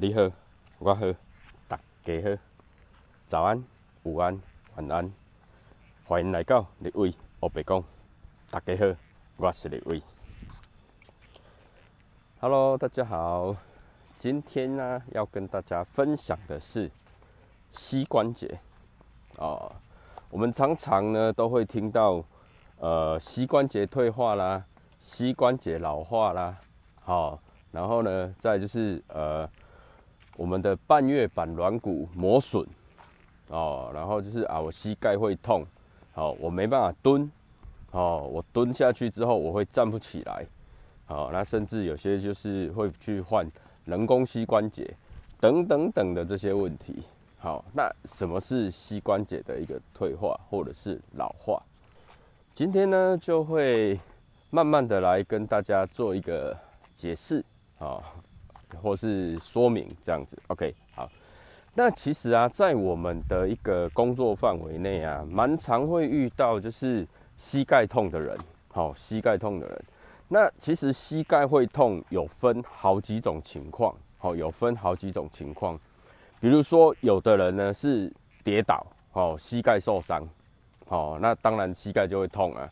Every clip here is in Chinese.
你好，我好，大家好，早安、午安、晚安，欢迎来到立伟欧白讲。大家好，我是立伟。Hello，大家好，今天呢要跟大家分享的是膝关节哦。我们常常呢都会听到呃膝关节退化啦，膝关节老化啦，好。然后呢，再就是呃，我们的半月板软骨磨损哦，然后就是啊，我膝盖会痛，好，我没办法蹲，哦，我蹲下去之后我会站不起来，好，那甚至有些就是会去换人工膝关节等等等的这些问题。好，那什么是膝关节的一个退化或者是老化？今天呢，就会慢慢的来跟大家做一个解释。啊，或是说明这样子，OK，好。那其实啊，在我们的一个工作范围内啊，蛮常会遇到就是膝盖痛的人，好，膝盖痛的人。那其实膝盖会痛有分好几种情况，好，有分好几种情况。比如说，有的人呢是跌倒，好，膝盖受伤，好，那当然膝盖就会痛啊。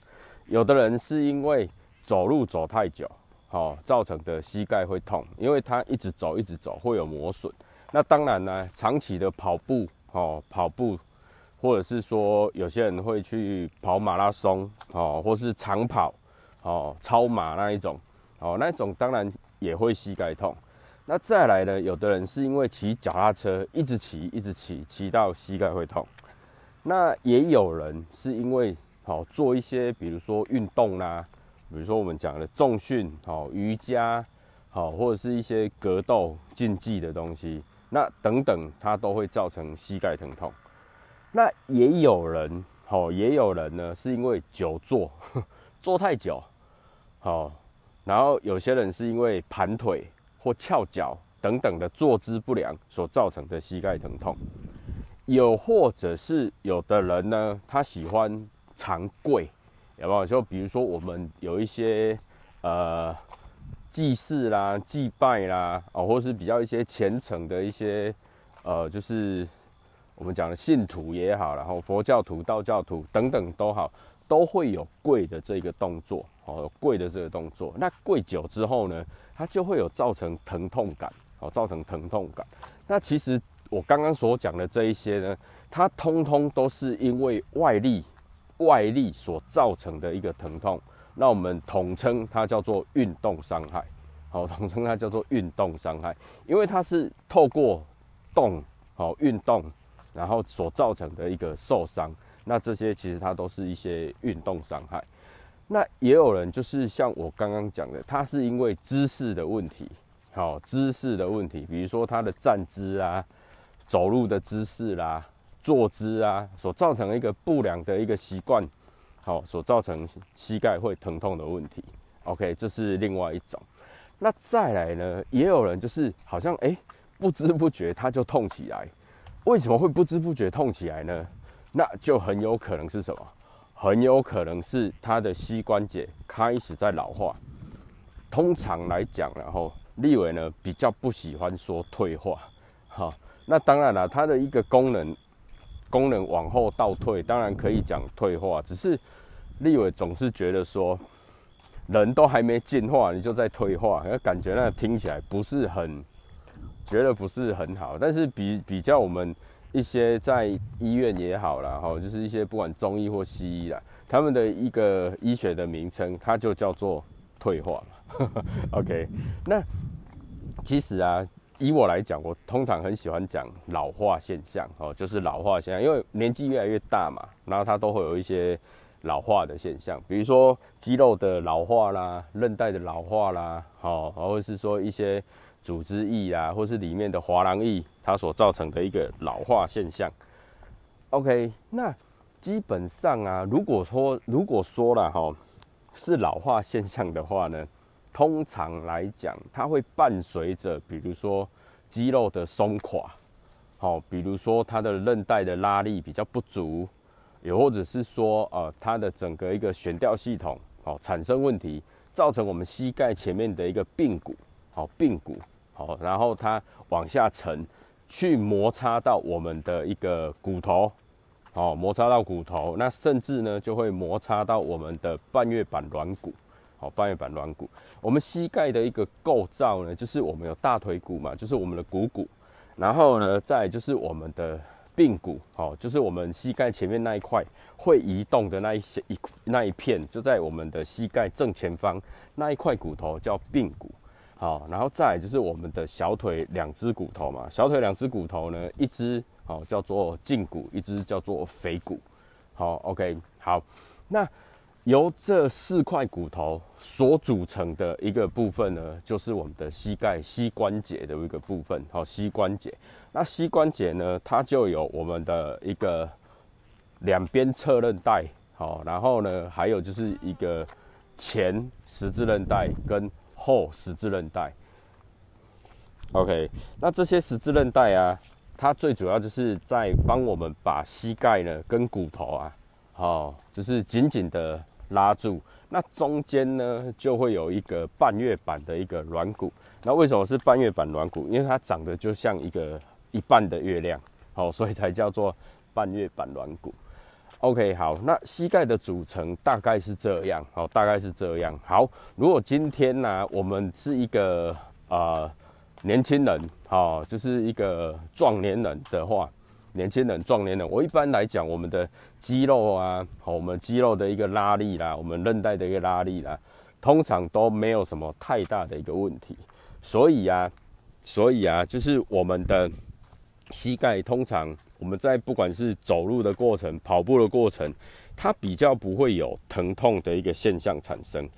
有的人是因为走路走太久。哦，造成的膝盖会痛，因为它一直走，一直走会有磨损。那当然呢，长期的跑步，哦，跑步，或者是说有些人会去跑马拉松，哦，或是长跑，哦，超马那一种，哦，那一种当然也会膝盖痛。那再来呢，有的人是因为骑脚踏车，一直骑，一直骑，骑到膝盖会痛。那也有人是因为好做一些，比如说运动啦。比如说我们讲的重训、好瑜伽、好或者是一些格斗竞技的东西，那等等它都会造成膝盖疼痛。那也有人，好也有人呢，是因为久坐，坐太久，好，然后有些人是因为盘腿或翘脚等等的坐姿不良所造成的膝盖疼痛，有或者是有的人呢，他喜欢长跪。有没有？就比如说，我们有一些呃祭祀啦、祭拜啦，哦，或是比较一些虔诚的一些呃，就是我们讲的信徒也好，然后佛教徒、道教徒等等都好，都会有跪的这个动作，哦，跪的这个动作。那跪久之后呢，它就会有造成疼痛感，哦，造成疼痛感。那其实我刚刚所讲的这一些呢，它通通都是因为外力。外力所造成的一个疼痛，那我们统称它叫做运动伤害。好，统称它叫做运动伤害，因为它是透过动，好运动，然后所造成的一个受伤。那这些其实它都是一些运动伤害。那也有人就是像我刚刚讲的，他是因为姿势的问题，好姿势的问题，比如说他的站姿啊，走路的姿势啦。坐姿啊，所造成一个不良的一个习惯，好，所造成膝盖会疼痛的问题。OK，这是另外一种。那再来呢，也有人就是好像哎，不知不觉他就痛起来。为什么会不知不觉痛起来呢？那就很有可能是什么？很有可能是他的膝关节开始在老化。通常来讲，然后立伟呢比较不喜欢说退化。好，那当然了，它的一个功能。功能往后倒退，当然可以讲退化，只是立伟总是觉得说，人都还没进化，你就在退化，感觉那听起来不是很，觉得不是很好。但是比比较我们一些在医院也好啦，哈，就是一些不管中医或西医啦，他们的一个医学的名称，它就叫做退化嘛。OK，那其实啊。以我来讲，我通常很喜欢讲老化现象哦，就是老化现象，因为年纪越来越大嘛，然后它都会有一些老化的现象，比如说肌肉的老化啦、韧带的老化啦，好，或者是说一些组织液啊，或是里面的滑囊液，它所造成的一个老化现象。OK，那基本上啊，如果说如果说了哈，是老化现象的话呢？通常来讲，它会伴随着，比如说肌肉的松垮，好，比如说它的韧带的拉力比较不足，也或者是说，呃，它的整个一个悬吊系统，好，产生问题，造成我们膝盖前面的一个髌骨，好，髌骨，好，然后它往下沉，去摩擦到我们的一个骨头，哦，摩擦到骨头，那甚至呢就会摩擦到我们的半月板软骨，好，半月板软骨。我们膝盖的一个构造呢，就是我们有大腿骨嘛，就是我们的股骨，然后呢，再就是我们的髌骨，好，就是我们膝盖前面那一块会移动的那一些一那一片，就在我们的膝盖正前方那一块骨头叫髌骨，好，然后再就是我们的小腿两只骨头嘛，小腿两只骨头呢，一只好叫做胫骨，一只叫做腓骨，好，OK，好，那。由这四块骨头所组成的一个部分呢，就是我们的膝盖膝关节的一个部分。好，膝关节，那膝关节呢，它就有我们的一个两边侧韧带，好，然后呢，还有就是一个前十字韧带跟后十字韧带。OK，那这些十字韧带啊，它最主要就是在帮我们把膝盖呢跟骨头啊，好，就是紧紧的。拉住，那中间呢就会有一个半月板的一个软骨。那为什么是半月板软骨？因为它长得就像一个一半的月亮，好，所以才叫做半月板软骨。OK，好，那膝盖的组成大概是这样，好，大概是这样。好，如果今天呢，我们是一个呃年轻人，好，就是一个壮年人的话。年轻人、壮年人，我一般来讲，我们的肌肉啊，我们肌肉的一个拉力啦，我们韧带的一个拉力啦，通常都没有什么太大的一个问题。所以啊，所以啊，就是我们的膝盖，通常我们在不管是走路的过程、跑步的过程，它比较不会有疼痛的一个现象产生。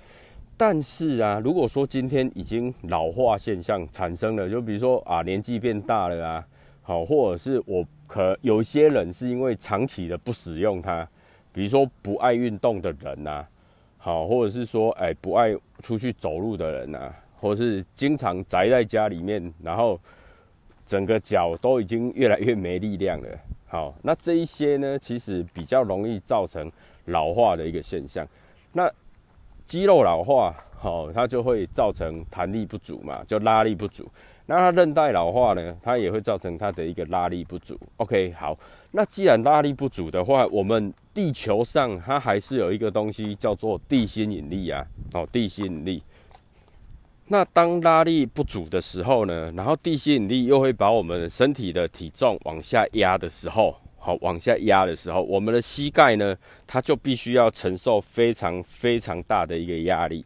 但是啊，如果说今天已经老化现象产生了，就比如说啊，年纪变大了啊。好，或者是我可有些人是因为长期的不使用它，比如说不爱运动的人呐，好，或者是说哎不爱出去走路的人呐，或者是经常宅在家里面，然后整个脚都已经越来越没力量了。好，那这一些呢，其实比较容易造成老化的一个现象。那肌肉老化，好，它就会造成弹力不足嘛，就拉力不足。那它韧带老化呢，它也会造成它的一个拉力不足。OK，好，那既然拉力不足的话，我们地球上它还是有一个东西叫做地心引力啊。哦，地心引力。那当拉力不足的时候呢，然后地心引力又会把我们身体的体重往下压的时候，好，往下压的时候，我们的膝盖呢，它就必须要承受非常非常大的一个压力。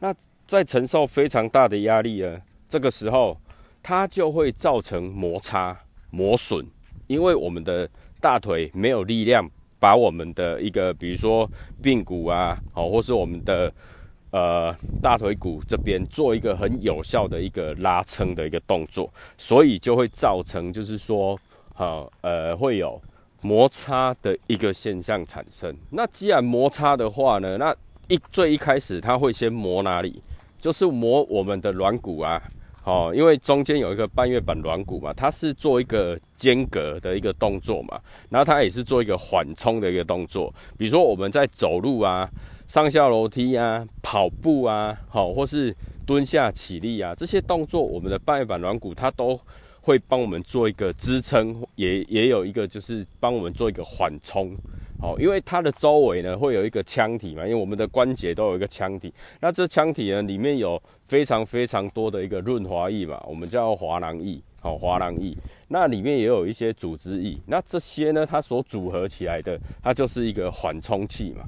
那在承受非常大的压力呢，这个时候。它就会造成摩擦、磨损，因为我们的大腿没有力量把我们的一个，比如说髌骨啊，好，或是我们的呃大腿骨这边做一个很有效的一个拉撑的一个动作，所以就会造成就是说，好，呃，会有摩擦的一个现象产生。那既然摩擦的话呢，那一最一开始它会先磨哪里？就是磨我们的软骨啊。哦，因为中间有一个半月板软骨嘛，它是做一个间隔的一个动作嘛，然后它也是做一个缓冲的一个动作。比如说我们在走路啊、上下楼梯啊、跑步啊，好，或是蹲下起立啊这些动作，我们的半月板软骨它都会帮我们做一个支撑，也也有一个就是帮我们做一个缓冲。好，因为它的周围呢会有一个腔体嘛，因为我们的关节都有一个腔体，那这腔体呢里面有非常非常多的一个润滑液嘛，我们叫滑囊液，好，滑囊液，那里面也有一些组织液，那这些呢它所组合起来的，它就是一个缓冲器嘛，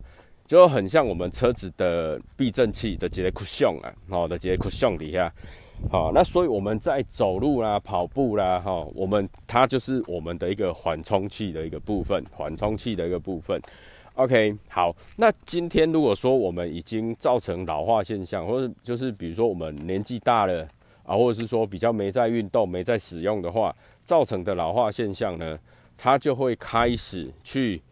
就很像我们车子的避震器的这个 cushion 啊，好的这个 cushion 底下。好，那所以我们在走路啦、跑步啦，哈，我们它就是我们的一个缓冲器的一个部分，缓冲器的一个部分。OK，好，那今天如果说我们已经造成老化现象，或者就是比如说我们年纪大了啊，或者是说比较没在运动、没在使用的话，造成的老化现象呢，它就会开始去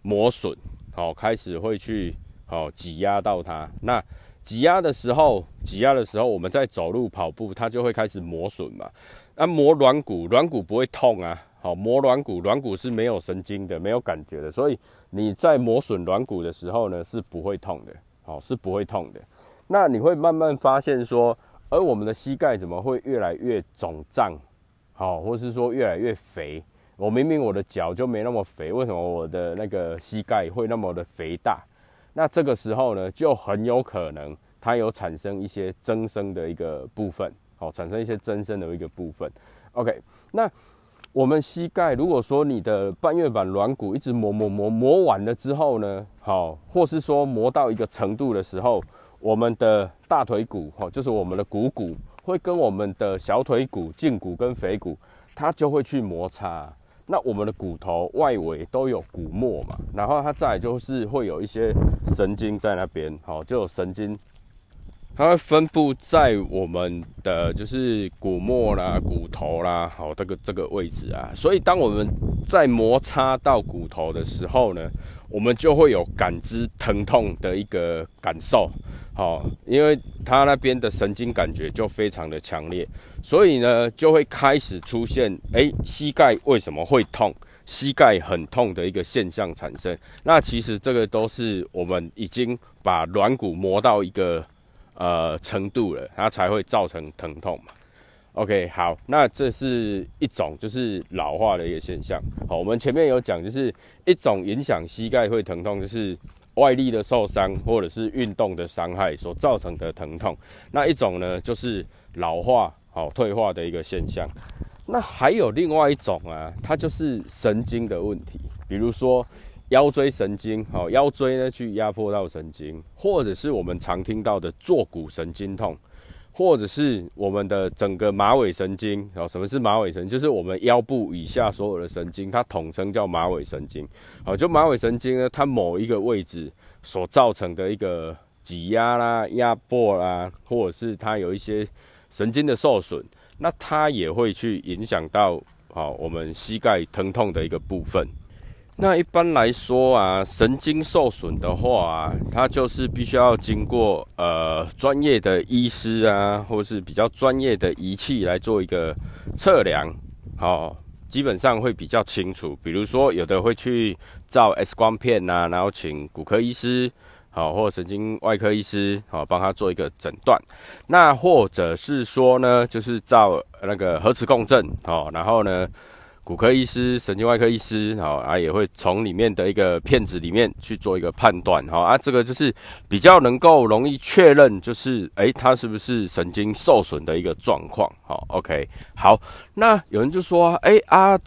磨损，好，开始会去好挤压到它，那。挤压的时候，挤压的时候，我们在走路、跑步，它就会开始磨损嘛。那磨软骨，软骨不会痛啊。好，磨软骨，软骨是没有神经的，没有感觉的，所以你在磨损软骨的时候呢，是不会痛的。好，是不会痛的。那你会慢慢发现说，而我们的膝盖怎么会越来越肿胀？好，或是说越来越肥？我明明我的脚就没那么肥，为什么我的那个膝盖会那么的肥大？那这个时候呢，就很有可能它有产生一些增生的一个部分，好，产生一些增生的一个部分。OK，那我们膝盖如果说你的半月板软骨一直磨磨磨磨完了之后呢，好，或是说磨到一个程度的时候，我们的大腿骨，哈，就是我们的股骨，会跟我们的小腿骨、胫骨跟腓骨，它就会去摩擦。那我们的骨头外围都有骨膜嘛，然后它再就是会有一些神经在那边，好，就有神经，它会分布在我们的就是骨膜啦、骨头啦，好，这个这个位置啊。所以当我们在摩擦到骨头的时候呢，我们就会有感知疼痛的一个感受。好，因为它那边的神经感觉就非常的强烈，所以呢，就会开始出现，哎，膝盖为什么会痛？膝盖很痛的一个现象产生。那其实这个都是我们已经把软骨磨到一个呃程度了，它才会造成疼痛嘛。OK，好，那这是一种就是老化的一个现象。好，我们前面有讲，就是一种影响膝盖会疼痛，就是。外力的受伤，或者是运动的伤害所造成的疼痛，那一种呢，就是老化、好退化的一个现象。那还有另外一种啊，它就是神经的问题，比如说腰椎神经，好腰椎呢去压迫到神经，或者是我们常听到的坐骨神经痛。或者是我们的整个马尾神经，哦，什么是马尾神经？就是我们腰部以下所有的神经，它统称叫马尾神经。好，就马尾神经呢，它某一个位置所造成的一个挤压啦、压迫啦，或者是它有一些神经的受损，那它也会去影响到好我们膝盖疼痛的一个部分。那一般来说啊，神经受损的话啊，它就是必须要经过呃专业的医师啊，或是比较专业的仪器来做一个测量，好，基本上会比较清楚。比如说，有的会去照 X 光片呐，然后请骨科医师好，或神经外科医师好，帮他做一个诊断。那或者是说呢，就是照那个核磁共振好，然后呢。骨科医师、神经外科医师，好啊，也会从里面的一个片子里面去做一个判断，好啊，这个就是比较能够容易确认，就是诶，他是不是神经受损的一个状况，好，OK，好，那有人就说，诶啊，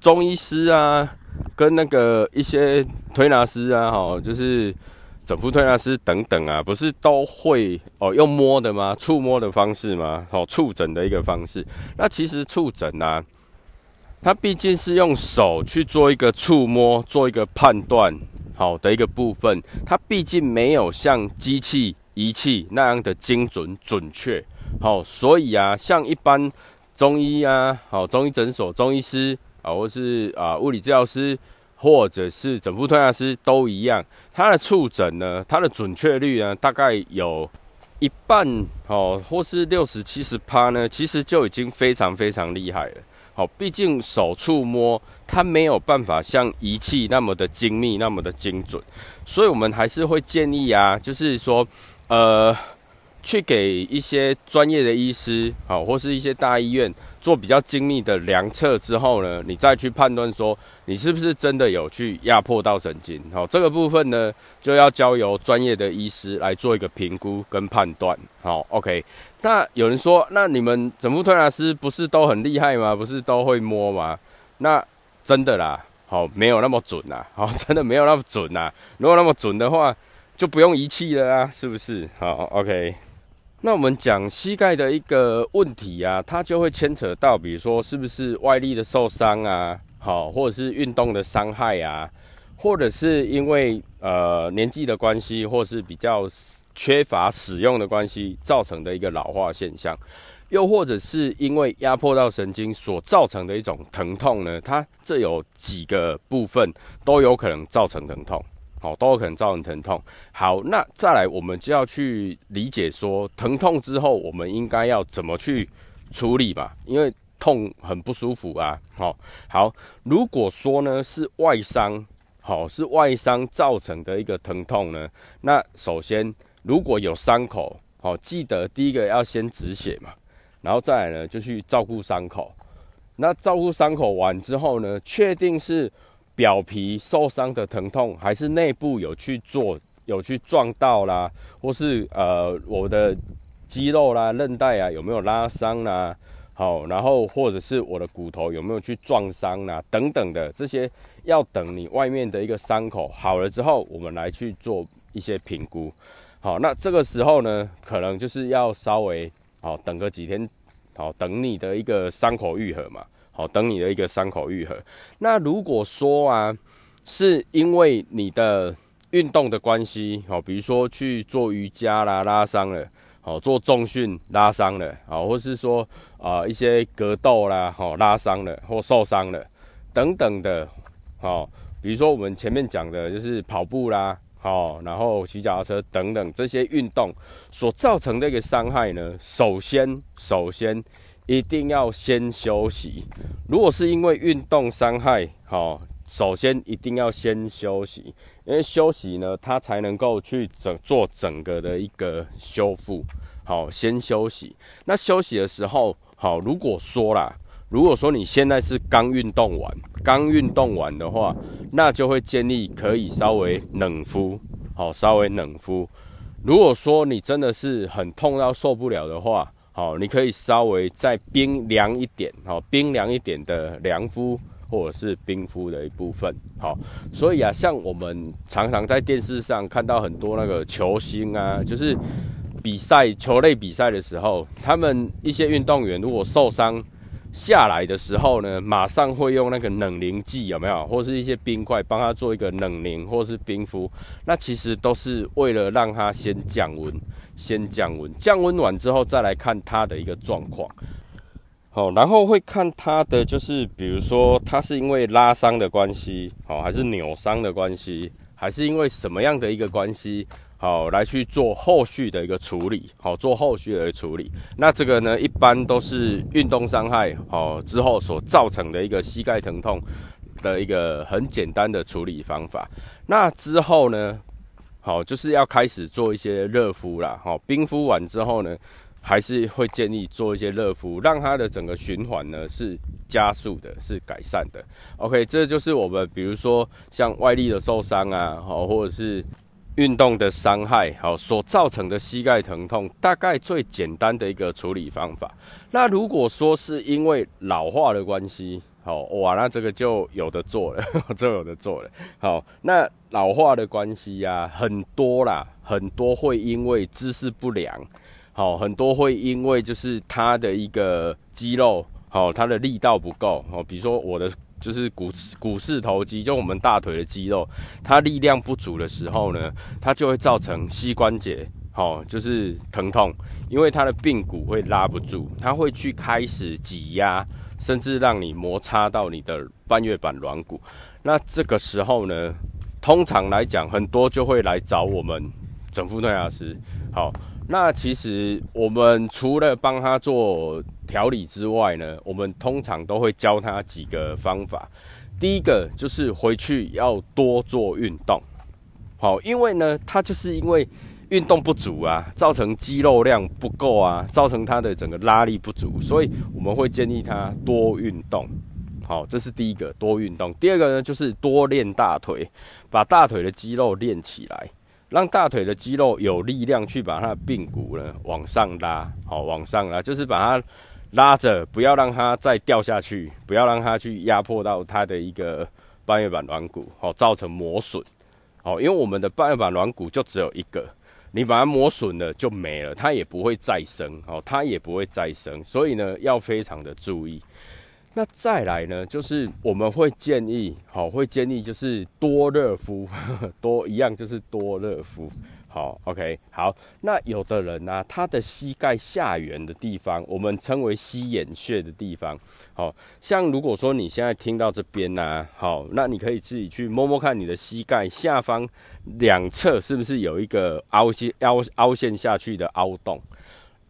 中医师啊，跟那个一些推拿师啊，哈，就是整复推拿师等等啊，不是都会哦用摸的吗？触摸的方式吗？好，触诊的一个方式，那其实触诊啊。它毕竟是用手去做一个触摸、做一个判断，好的一个部分。它毕竟没有像机器仪器那样的精准准确，好，所以啊，像一般中医啊，好中医诊所中医师啊，或是啊物理治疗师，或者是整副推拿师都一样，它的触诊呢，它的准确率呢，大概有一半哦，或是六十七十趴呢，其实就已经非常非常厉害了。好，毕竟手触摸它没有办法像仪器那么的精密、那么的精准，所以我们还是会建议啊，就是说，呃，去给一些专业的医师，好，或是一些大医院做比较精密的量测之后呢，你再去判断说你是不是真的有去压迫到神经。好，这个部分呢，就要交由专业的医师来做一个评估跟判断。好，OK。那有人说，那你们整副推拿师不是都很厉害吗？不是都会摸吗？那真的啦，好没有那么准呐，好真的没有那么准呐。如果那么准的话，就不用仪器了啊，是不是？好，OK。那我们讲膝盖的一个问题啊，它就会牵扯到，比如说是不是外力的受伤啊，好，或者是运动的伤害啊，或者是因为呃年纪的关系，或是比较。缺乏使用的关系造成的一个老化现象，又或者是因为压迫到神经所造成的一种疼痛呢？它这有几个部分都有可能造成疼痛，好，都有可能造成疼痛。好，那再来我们就要去理解说，疼痛之后我们应该要怎么去处理吧？因为痛很不舒服啊。好，好，如果说呢是外伤，好，是外伤造成的一个疼痛呢，那首先。如果有伤口，好，记得第一个要先止血嘛，然后再来呢就去照顾伤口。那照顾伤口完之后呢，确定是表皮受伤的疼痛，还是内部有去做有去撞到啦，或是呃我的肌肉啦、韧带啊有没有拉伤啦？好，然后或者是我的骨头有没有去撞伤啦，等等的这些，要等你外面的一个伤口好了之后，我们来去做一些评估。好，那这个时候呢，可能就是要稍微好等个几天，好等你的一个伤口愈合嘛。好，等你的一个伤口愈合。那如果说啊，是因为你的运动的关系，好，比如说去做瑜伽啦，拉伤了，好，做重训拉伤了，好，或是说啊一些格斗啦，好，拉伤了或受伤了等等的，好，比如说我们前面讲的就是跑步啦。好，然后骑脚踏车等等这些运动所造成的一个伤害呢，首先首先一定要先休息。如果是因为运动伤害，好，首先一定要先休息，因为休息呢，它才能够去整做整个的一个修复。好，先休息。那休息的时候，好，如果说啦，如果说你现在是刚运动完，刚运动完的话。那就会建议可以稍微冷敷，好，稍微冷敷。如果说你真的是很痛到受不了的话，好，你可以稍微再冰凉一点，好，冰凉一点的凉敷或者是冰敷的一部分，好。所以啊，像我们常常在电视上看到很多那个球星啊，就是比赛球类比赛的时候，他们一些运动员如果受伤。下来的时候呢，马上会用那个冷凝剂，有没有？或是一些冰块帮他做一个冷凝，或是冰敷。那其实都是为了让他先降温，先降温。降温完之后再来看他的一个状况。好，然后会看他的，就是比如说他是因为拉伤的关系，好，还是扭伤的关系，还是因为什么样的一个关系？好，来去做后续的一个处理，好做后续的处理。那这个呢，一般都是运动伤害好之后所造成的一个膝盖疼痛的一个很简单的处理方法。那之后呢，好就是要开始做一些热敷啦。好，冰敷完之后呢，还是会建议做一些热敷，让它的整个循环呢是加速的，是改善的。OK，这就是我们比如说像外力的受伤啊，好或者是。运动的伤害，好所造成的膝盖疼痛，大概最简单的一个处理方法。那如果说是因为老化的关系，好哇，那这个就有的做了，就有的做了。好，那老化的关系呀，很多啦，很多会因为姿势不良，好，很多会因为就是他的一个肌肉，好，他的力道不够，好，比如说我的。就是股股四头肌，就我们大腿的肌肉，它力量不足的时候呢，它就会造成膝关节，好，就是疼痛，因为它的髌骨会拉不住，它会去开始挤压，甚至让你摩擦到你的半月板软骨。那这个时候呢，通常来讲，很多就会来找我们整复推拿师，好。那其实我们除了帮他做调理之外呢，我们通常都会教他几个方法。第一个就是回去要多做运动，好，因为呢，他就是因为运动不足啊，造成肌肉量不够啊，造成他的整个拉力不足，所以我们会建议他多运动。好，这是第一个多运动。第二个呢，就是多练大腿，把大腿的肌肉练起来。让大腿的肌肉有力量去把它的髌骨呢往上拉，好往上拉，就是把它拉着，不要让它再掉下去，不要让它去压迫到它的一个半月板软骨，好造成磨损，好，因为我们的半月板软骨就只有一个，你把它磨损了就没了，它也不会再生，好，它也不会再生，所以呢要非常的注意。那再来呢，就是我们会建议，好，会建议就是多热敷，多一样就是多热敷，好，OK，好。那有的人呢，他的膝盖下缘的地方，我们称为膝眼穴的地方，好像如果说你现在听到这边呢，好，那你可以自己去摸摸看你的膝盖下方两侧是不是有一个凹陷凹凹陷下去的凹洞。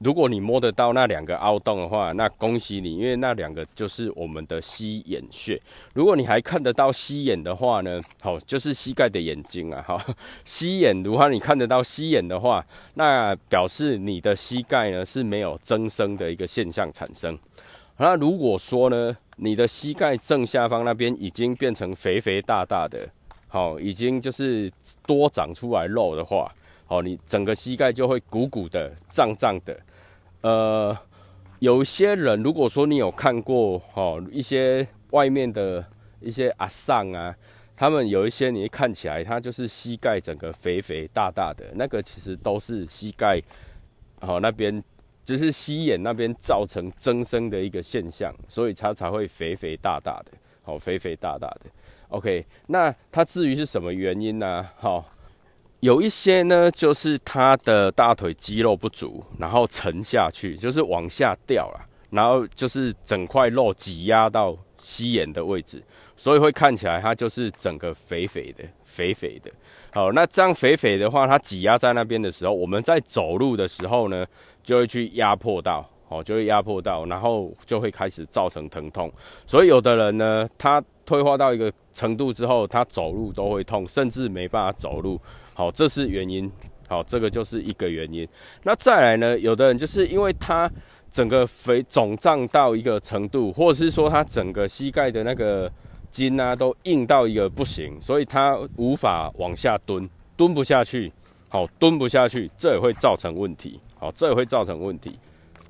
如果你摸得到那两个凹洞的话，那恭喜你，因为那两个就是我们的膝眼穴。如果你还看得到膝眼的话呢，好，就是膝盖的眼睛啊，哈，膝眼如果你看得到膝眼的话，那表示你的膝盖呢是没有增生的一个现象产生。那如果说呢，你的膝盖正下方那边已经变成肥肥大大的，好，已经就是多长出来肉的话，好，你整个膝盖就会鼓鼓的、胀胀的。呃，有些人如果说你有看过哦，一些外面的一些阿上啊，他们有一些你看起来他就是膝盖整个肥肥大大的，那个其实都是膝盖哦那边就是膝眼那边造成增生的一个现象，所以它才会肥肥大大的，好肥肥大大的。OK，那它至于是什么原因呢？好。有一些呢，就是他的大腿肌肉不足，然后沉下去，就是往下掉了，然后就是整块肉挤压到膝眼的位置，所以会看起来它就是整个肥肥的、肥肥的。好，那这样肥肥的话，它挤压在那边的时候，我们在走路的时候呢，就会去压迫到，哦，就会压迫到，然后就会开始造成疼痛。所以有的人呢，他退化到一个程度之后，他走路都会痛，甚至没办法走路。好，这是原因。好，这个就是一个原因。那再来呢？有的人就是因为他整个肥肿胀到一个程度，或者是说他整个膝盖的那个筋啊都硬到一个不行，所以他无法往下蹲，蹲不下去。好，蹲不下去，这也会造成问题。好，这也会造成问题。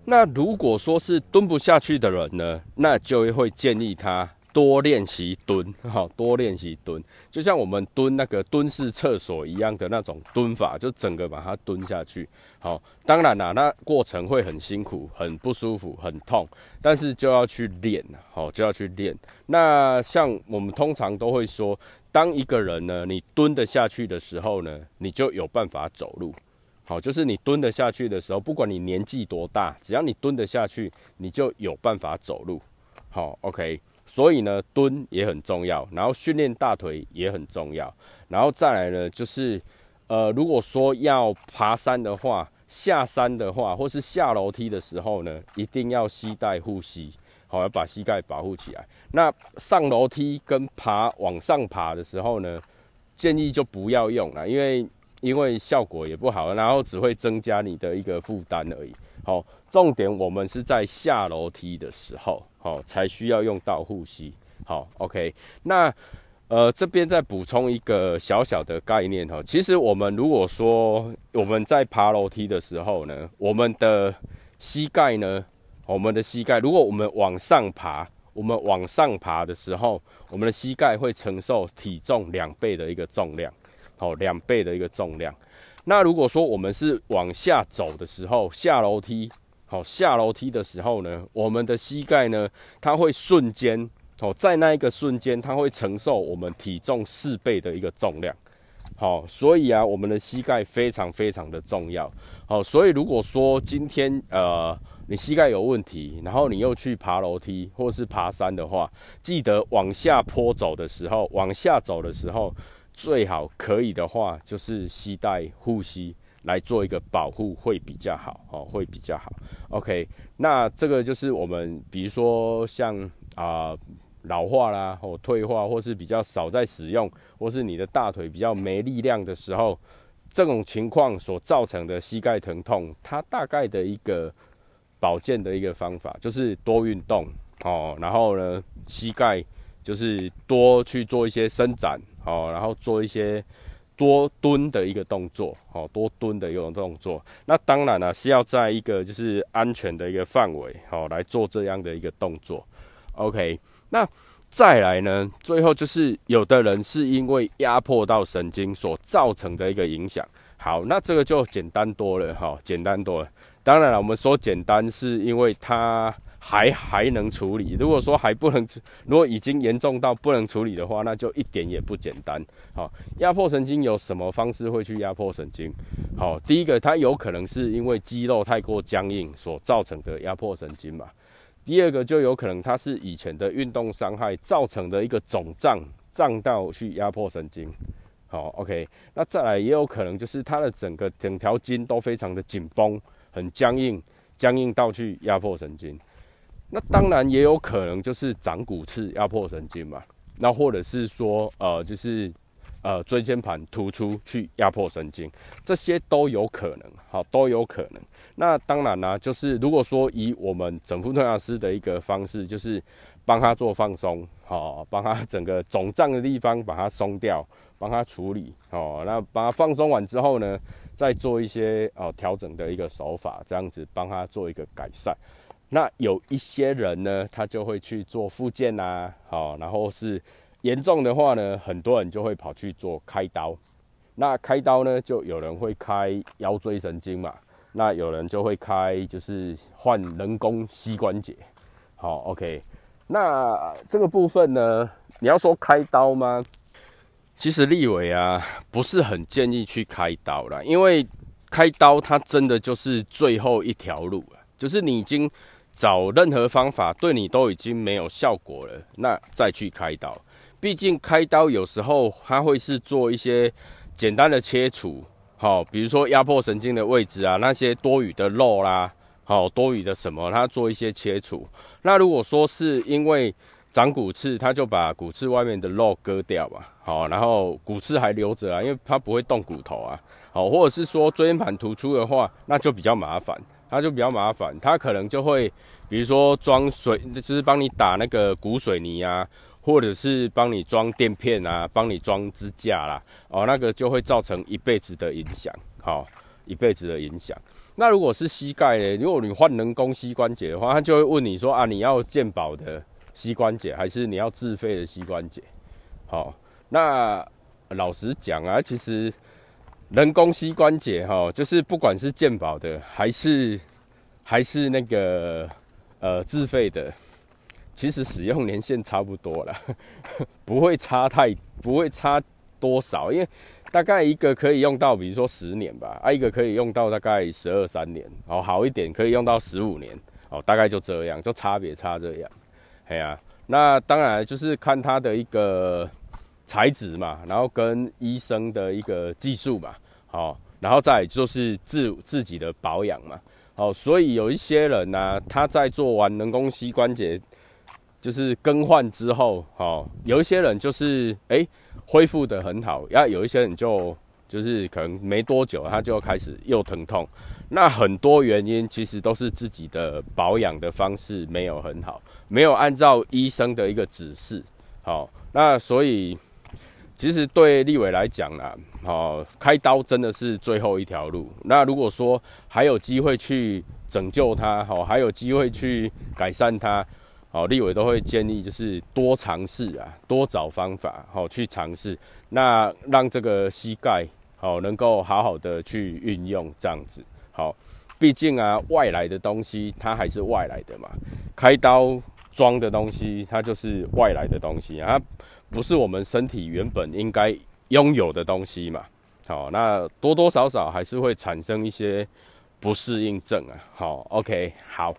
那如果说是蹲不下去的人呢，那就会建议他。多练习蹲，好，多练习蹲，就像我们蹲那个蹲式厕所一样的那种蹲法，就整个把它蹲下去。好，当然啦，那过程会很辛苦、很不舒服、很痛，但是就要去练，好，就要去练。那像我们通常都会说，当一个人呢，你蹲得下去的时候呢，你就有办法走路。好，就是你蹲得下去的时候，不管你年纪多大，只要你蹲得下去，你就有办法走路。好，OK。所以呢，蹲也很重要，然后训练大腿也很重要，然后再来呢，就是呃，如果说要爬山的话，下山的话，或是下楼梯的时候呢，一定要膝带护膝，好，要把膝盖保护起来。那上楼梯跟爬往上爬的时候呢，建议就不要用了，因为因为效果也不好，然后只会增加你的一个负担而已。好，重点我们是在下楼梯的时候。好，才需要用到护膝。好，OK。那呃，这边再补充一个小小的概念哈。其实我们如果说我们在爬楼梯的时候呢，我们的膝盖呢，我们的膝盖，如果我们往上爬，我们往上爬的时候，我们的膝盖会承受体重两倍的一个重量。好，两倍的一个重量。那如果说我们是往下走的时候，下楼梯。好，下楼梯的时候呢，我们的膝盖呢，它会瞬间，哦，在那一个瞬间，它会承受我们体重四倍的一个重量。好，所以啊，我们的膝盖非常非常的重要。好，所以如果说今天呃你膝盖有问题，然后你又去爬楼梯或是爬山的话，记得往下坡走的时候，往下走的时候，最好可以的话，就是膝带护膝。来做一个保护会比较好，哦，会比较好。OK，那这个就是我们，比如说像啊老化啦，或退化，或是比较少在使用，或是你的大腿比较没力量的时候，这种情况所造成的膝盖疼痛，它大概的一个保健的一个方法就是多运动哦，然后呢，膝盖就是多去做一些伸展，哦，然后做一些。多蹲的一个动作，哦，多蹲的一个动作。那当然呢，是要在一个就是安全的一个范围，好来做这样的一个动作。OK，那再来呢，最后就是有的人是因为压迫到神经所造成的一个影响。好，那这个就简单多了，哈，简单多了。当然了，我们说简单是因为它。还还能处理，如果说还不能，如果已经严重到不能处理的话，那就一点也不简单。好，压迫神经有什么方式会去压迫神经？好，第一个，它有可能是因为肌肉太过僵硬所造成的压迫神经嘛。第二个，就有可能它是以前的运动伤害造成的一个肿胀，胀到去压迫神经。好，OK，那再来也有可能就是它的整个整条筋都非常的紧绷，很僵硬。僵硬到去压迫神经。那当然也有可能就是长骨刺压迫神经嘛，那或者是说呃就是呃椎间盘突出去压迫神经，这些都有可能，好都有可能。那当然啦，就是如果说以我们整复推拿师的一个方式，就是帮他做放松，好，帮他整个肿胀的地方把它松掉，帮他处理，哦，那把它放松完之后呢，再做一些哦调整的一个手法，这样子帮他做一个改善。那有一些人呢，他就会去做复健呐，好，然后是严重的话呢，很多人就会跑去做开刀。那开刀呢，就有人会开腰椎神经嘛，那有人就会开就是换人工膝关节。好，OK，那这个部分呢，你要说开刀吗？其实立伟啊，不是很建议去开刀啦，因为开刀它真的就是最后一条路了，就是你已经。找任何方法对你都已经没有效果了，那再去开刀。毕竟开刀有时候它会是做一些简单的切除，好，比如说压迫神经的位置啊，那些多余的肉啦，好，多余的什么，它做一些切除。那如果说是因为长骨刺，他就把骨刺外面的肉割掉吧，好，然后骨刺还留着啊，因为它不会动骨头啊，好，或者是说椎间盘突出的话，那就比较麻烦，它就比较麻烦，它可能就会。比如说装水，就是帮你打那个骨水泥啊，或者是帮你装垫片啊，帮你装支架啦，哦，那个就会造成一辈子的影响，好，一辈子的影响。那如果是膝盖呢？如果你换人工膝关节的话，他就会问你说啊，你要健保的膝关节，还是你要自费的膝关节？好，那老实讲啊，其实人工膝关节哈，就是不管是健保的，还是还是那个。呃，自费的其实使用年限差不多了，不会差太，不会差多少，因为大概一个可以用到，比如说十年吧，啊，一个可以用到大概十二三年，哦，好一点可以用到十五年，哦，大概就这样，就差别差这样，哎呀，那当然就是看它的一个材质嘛，然后跟医生的一个技术嘛，好，然后再就是自自己的保养嘛。哦，所以有一些人呢，他在做完人工膝关节就是更换之后，哦，有一些人就是哎恢复的很好，要有一些人就就是可能没多久他就开始又疼痛，那很多原因其实都是自己的保养的方式没有很好，没有按照医生的一个指示，好，那所以。其实对立伟来讲啦，哦，开刀真的是最后一条路。那如果说还有机会去拯救他，好，还有机会去改善他，好，立伟都会建议就是多尝试啊，多找方法，好去尝试，那让这个膝盖好能够好好的去运用这样子。好，毕竟啊，外来的东西它还是外来的嘛，开刀装的东西它就是外来的东西啊。不是我们身体原本应该拥有的东西嘛？好，那多多少少还是会产生一些不适应症啊。好，OK，好。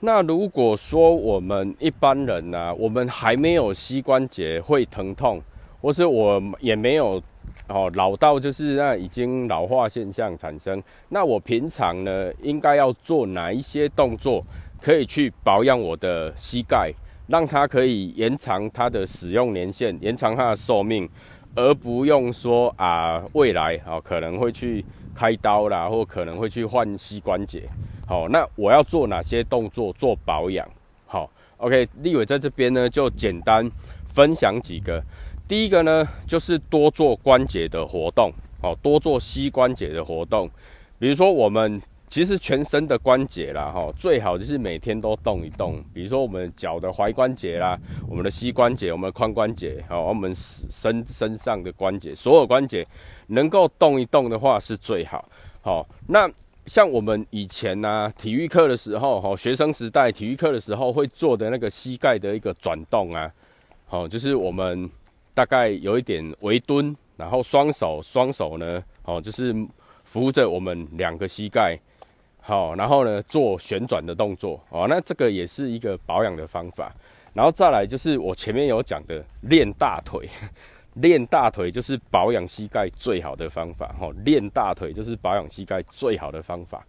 那如果说我们一般人呢，我们还没有膝关节会疼痛，或是我也没有哦老到就是那已经老化现象产生，那我平常呢应该要做哪一些动作，可以去保养我的膝盖？让它可以延长它的使用年限，延长它的寿命，而不用说啊，未来啊可能会去开刀啦，或可能会去换膝关节。好，那我要做哪些动作做保养？好，OK，立伟在这边呢就简单分享几个。第一个呢就是多做关节的活动，哦，多做膝关节的活动，比如说我们。其实全身的关节啦，哈，最好就是每天都动一动。比如说我们脚的踝关节啦，我们的膝关节，我们的髋关节，好，我们身身上的关节，所有关节能够动一动的话是最好。好，那像我们以前呢，体育课的时候，哈，学生时代体育课的时候会做的那个膝盖的一个转动啊，好，就是我们大概有一点微蹲，然后双手双手呢，好，就是扶着我们两个膝盖。好，然后呢，做旋转的动作哦，那这个也是一个保养的方法。然后再来就是我前面有讲的练大腿，练大腿就是保养膝盖最好的方法。哈，练大腿就是保养膝盖最好的方法。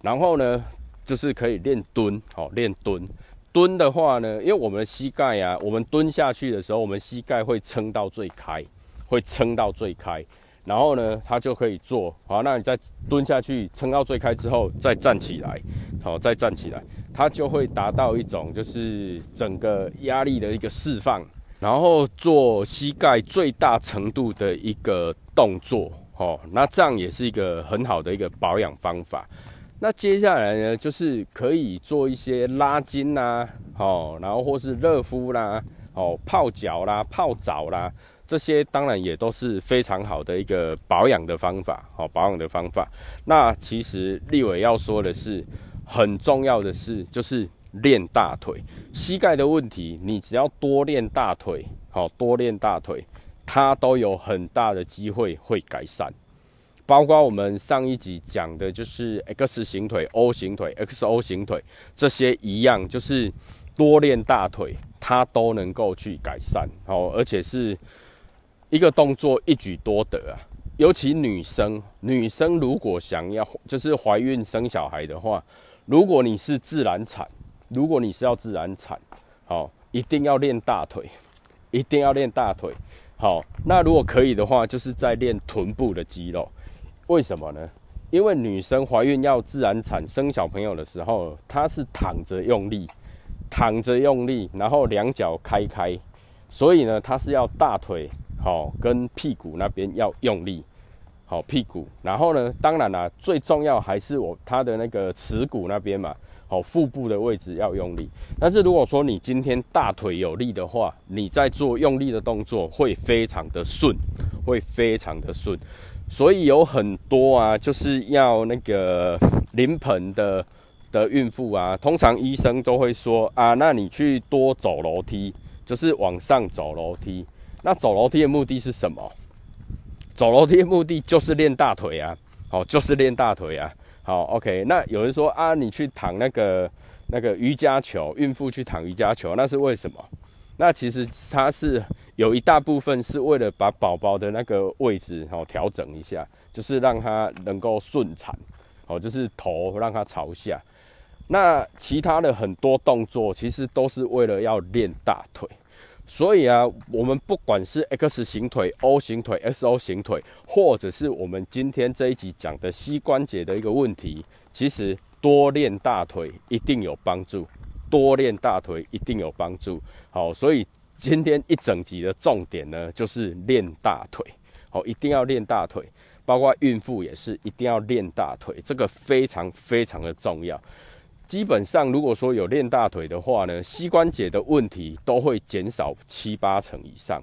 然后呢，就是可以练蹲，好练蹲。蹲的话呢，因为我们的膝盖啊，我们蹲下去的时候，我们膝盖会撑到最开，会撑到最开，然后呢，它就可以做。好。那你再蹲下去，撑到最开之后，再站起来，好，再站起来，它就会达到一种就是整个压力的一个释放，然后做膝盖最大程度的一个动作，哦，那这样也是一个很好的一个保养方法。那接下来呢，就是可以做一些拉筋啦，哦，然后或是热敷啦，哦，泡脚啦、泡澡啦，这些当然也都是非常好的一个保养的方法，哦，保养的方法。那其实立伟要说的是，很重要的是，就是练大腿，膝盖的问题，你只要多练大腿，好，多练大腿，它都有很大的机会会改善。包括我们上一集讲的，就是 X 型腿、O 型腿、XO 型腿这些一样，就是多练大腿，它都能够去改善哦，而且是一个动作一举多得啊。尤其女生，女生如果想要就是怀孕生小孩的话，如果你是自然产，如果你是要自然产，好，一定要练大腿，一定要练大腿。好，那如果可以的话，就是在练臀部的肌肉。为什么呢？因为女生怀孕要自然产生小朋友的时候，她是躺着用力，躺着用力，然后两脚开开，所以呢，她是要大腿好跟屁股那边要用力，好屁股，然后呢，当然啦，最重要还是我他的那个耻骨那边嘛，好腹部的位置要用力。但是如果说你今天大腿有力的话，你在做用力的动作会非常的顺，会非常的顺。所以有很多啊，就是要那个临盆的的孕妇啊，通常医生都会说啊，那你去多走楼梯，就是往上走楼梯。那走楼梯的目的是什么？走楼梯的目的就是练大腿啊，好，就是练大腿啊。好，OK。那有人说啊，你去躺那个那个瑜伽球，孕妇去躺瑜伽球，那是为什么？那其实它是。有一大部分是为了把宝宝的那个位置哦调整一下，就是让它能够顺产，哦，就是头让它朝下。那其他的很多动作其实都是为了要练大腿。所以啊，我们不管是 X 型腿、O 型腿、XO 型腿，或者是我们今天这一集讲的膝关节的一个问题，其实多练大腿一定有帮助，多练大腿一定有帮助。好，所以。今天一整集的重点呢，就是练大腿，好，一定要练大腿，包括孕妇也是一定要练大腿，这个非常非常的重要。基本上，如果说有练大腿的话呢，膝关节的问题都会减少七八成以上。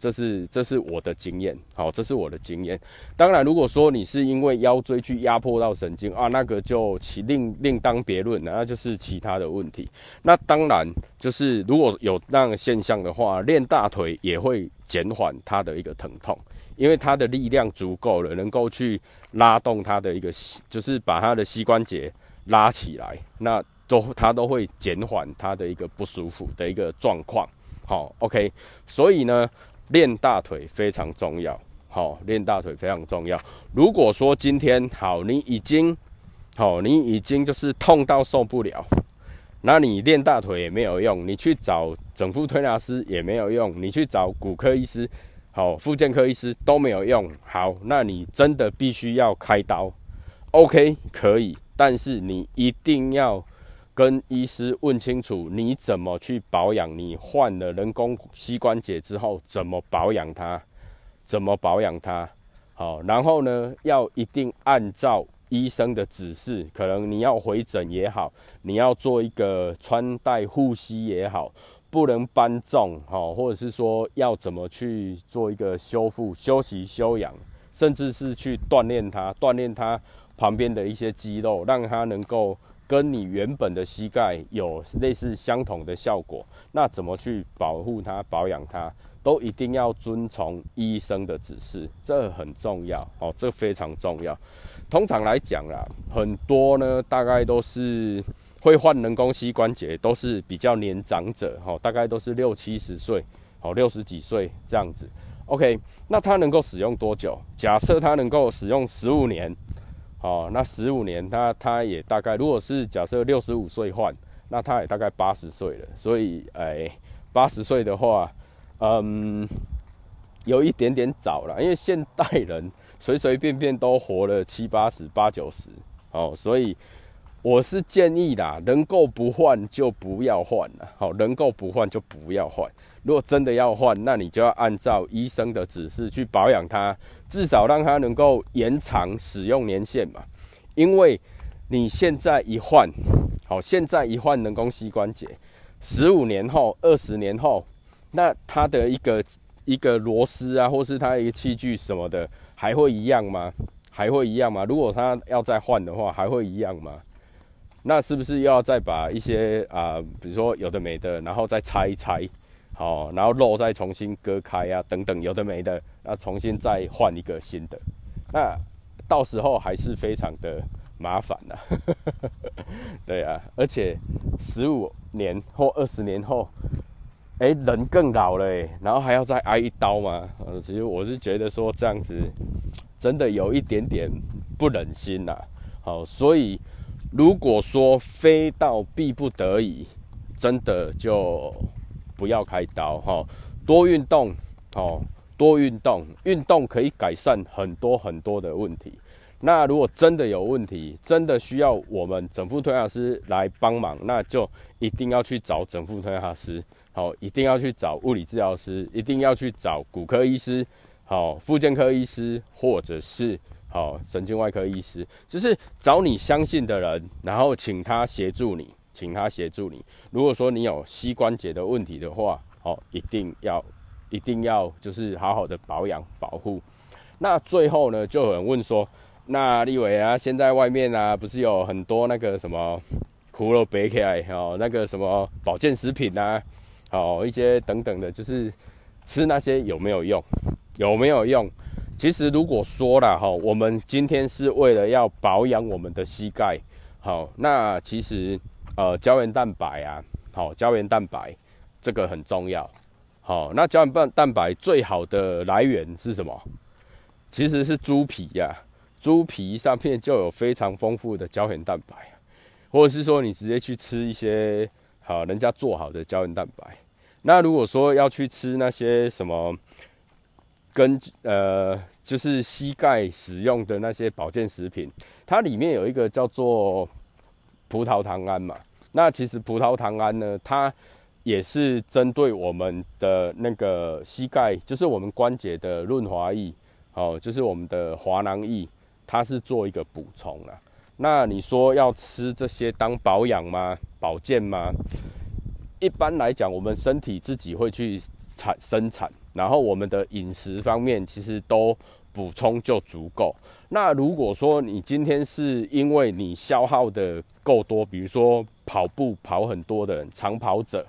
这是这是我的经验，好，这是我的经验。当然，如果说你是因为腰椎去压迫到神经啊，那个就其另另当别论了，那就是其他的问题。那当然就是如果有那样现象的话，练大腿也会减缓它的一个疼痛，因为它的力量足够了，能够去拉动它的一个，就是把它的膝关节拉起来，那都它都会减缓它的一个不舒服的一个状况。好，OK，所以呢。练大腿非常重要，好，练大腿非常重要。如果说今天好，你已经好，你已经就是痛到受不了，那你练大腿也没有用，你去找整副推拿师也没有用，你去找骨科医师、好，复健科医师都没有用。好，那你真的必须要开刀，OK，可以，但是你一定要。跟医师问清楚，你怎么去保养？你换了人工膝关节之后，怎么保养它？怎么保养它？好，然后呢，要一定按照医生的指示，可能你要回诊也好，你要做一个穿戴护膝也好，不能搬重，好，或者是说要怎么去做一个修复、休息、休养，甚至是去锻炼它，锻炼它旁边的一些肌肉，让它能够。跟你原本的膝盖有类似相同的效果，那怎么去保护它、保养它，都一定要遵从医生的指示，这很重要哦，这非常重要。通常来讲啦，很多呢，大概都是会换人工膝关节，都是比较年长者哈，大概都是六七十岁，哦，六十几岁这样子。OK，那它能够使用多久？假设它能够使用十五年。哦，那十五年，他他也大概，如果是假设六十五岁换，那他也大概八十岁了。所以，哎，八十岁的话，嗯，有一点点早了，因为现代人随随便便都活了七八十、八九十，哦，所以我是建议啦，能够不换就不要换了，好，能够不换就不要换。如果真的要换，那你就要按照医生的指示去保养它。至少让它能够延长使用年限嘛，因为你现在一换，好，现在一换人工膝关节，十五年后、二十年后，那它的一个一个螺丝啊，或是它一个器具什么的，还会一样吗？还会一样吗？如果它要再换的话，还会一样吗？那是不是又要再把一些啊，比如说有的没的，然后再拆一拆？好，然后肉再重新割开啊，等等，有的没的，那重新再换一个新的，那到时候还是非常的麻烦呐。对啊，而且十五年或二十年后，哎，人更老了，然后还要再挨一刀吗？呃，其实我是觉得说这样子真的有一点点不忍心呐。好，所以如果说非到必不得已，真的就。不要开刀哈，多运动哦，多运动，运动可以改善很多很多的问题。那如果真的有问题，真的需要我们整复推拿师来帮忙，那就一定要去找整复推拿师，好，一定要去找物理治疗师，一定要去找骨科医师，好，复健科医师，或者是好神经外科医师，就是找你相信的人，然后请他协助你。请他协助你。如果说你有膝关节的问题的话，哦，一定要，一定要就是好好的保养保护。那最后呢，就有人问说，那立伟啊，现在外面啊，不是有很多那个什么骷髅白起来哦，那个什么保健食品啊，哦，一些等等的，就是吃那些有没有用？有没有用？其实如果说了哈，我们今天是为了要保养我们的膝盖，好，那其实。呃，胶原蛋白啊，好，胶原蛋白这个很重要。好，那胶原蛋蛋白最好的来源是什么？其实是猪皮呀，猪皮上面就有非常丰富的胶原蛋白，或者是说你直接去吃一些好人家做好的胶原蛋白。那如果说要去吃那些什么跟呃，就是膝盖使用的那些保健食品，它里面有一个叫做。葡萄糖胺嘛，那其实葡萄糖胺呢，它也是针对我们的那个膝盖，就是我们关节的润滑液，哦，就是我们的滑囊液，它是做一个补充啦。那你说要吃这些当保养吗？保健吗？一般来讲，我们身体自己会去产生产，然后我们的饮食方面其实都补充就足够。那如果说你今天是因为你消耗的够多，比如说跑步跑很多的人，长跑者，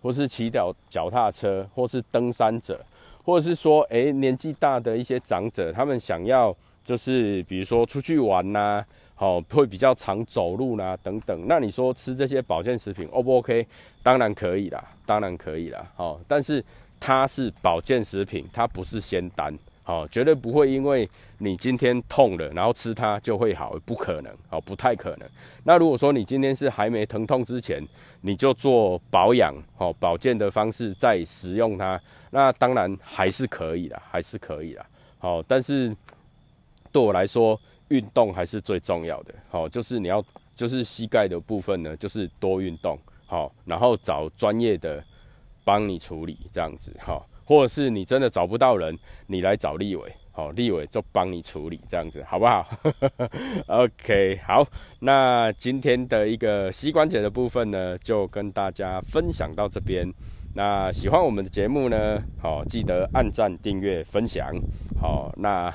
或是骑脚脚踏车，或是登山者，或者是说，诶年纪大的一些长者，他们想要就是比如说出去玩呐，好会比较常走路啦等等，那你说吃这些保健食品 O 不 OK？当然可以啦，当然可以啦，好，但是它是保健食品，它不是仙丹。好，绝对不会因为你今天痛了，然后吃它就会好，不可能，哦，不太可能。那如果说你今天是还没疼痛之前，你就做保养，哦，保健的方式再食用它，那当然还是可以的，还是可以的。好，但是对我来说，运动还是最重要的。好，就是你要，就是膝盖的部分呢，就是多运动，好，然后找专业的帮你处理，这样子，好。或者是你真的找不到人，你来找立伟，好，立伟就帮你处理，这样子好不好？OK，好，那今天的一个膝关节的部分呢，就跟大家分享到这边。那喜欢我们的节目呢，好，记得按赞、订阅、分享。好，那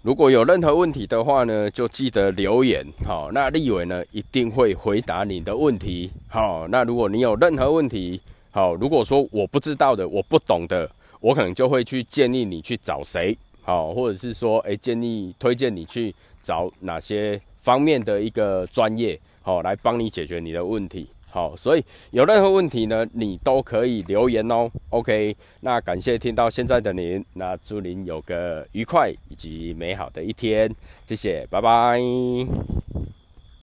如果有任何问题的话呢，就记得留言。好，那立伟呢一定会回答你的问题。好，那如果你有任何问题，好，如果说我不知道的，我不懂的。我可能就会去建议你去找谁好或者是说诶建议推荐你去找哪些方面的一个专业好来帮你解决你的问题。好所以有任何问题呢你都可以留言哦。Ok 那感谢听到现在的您那祝您有个愉快以及美好的一天。谢谢拜拜。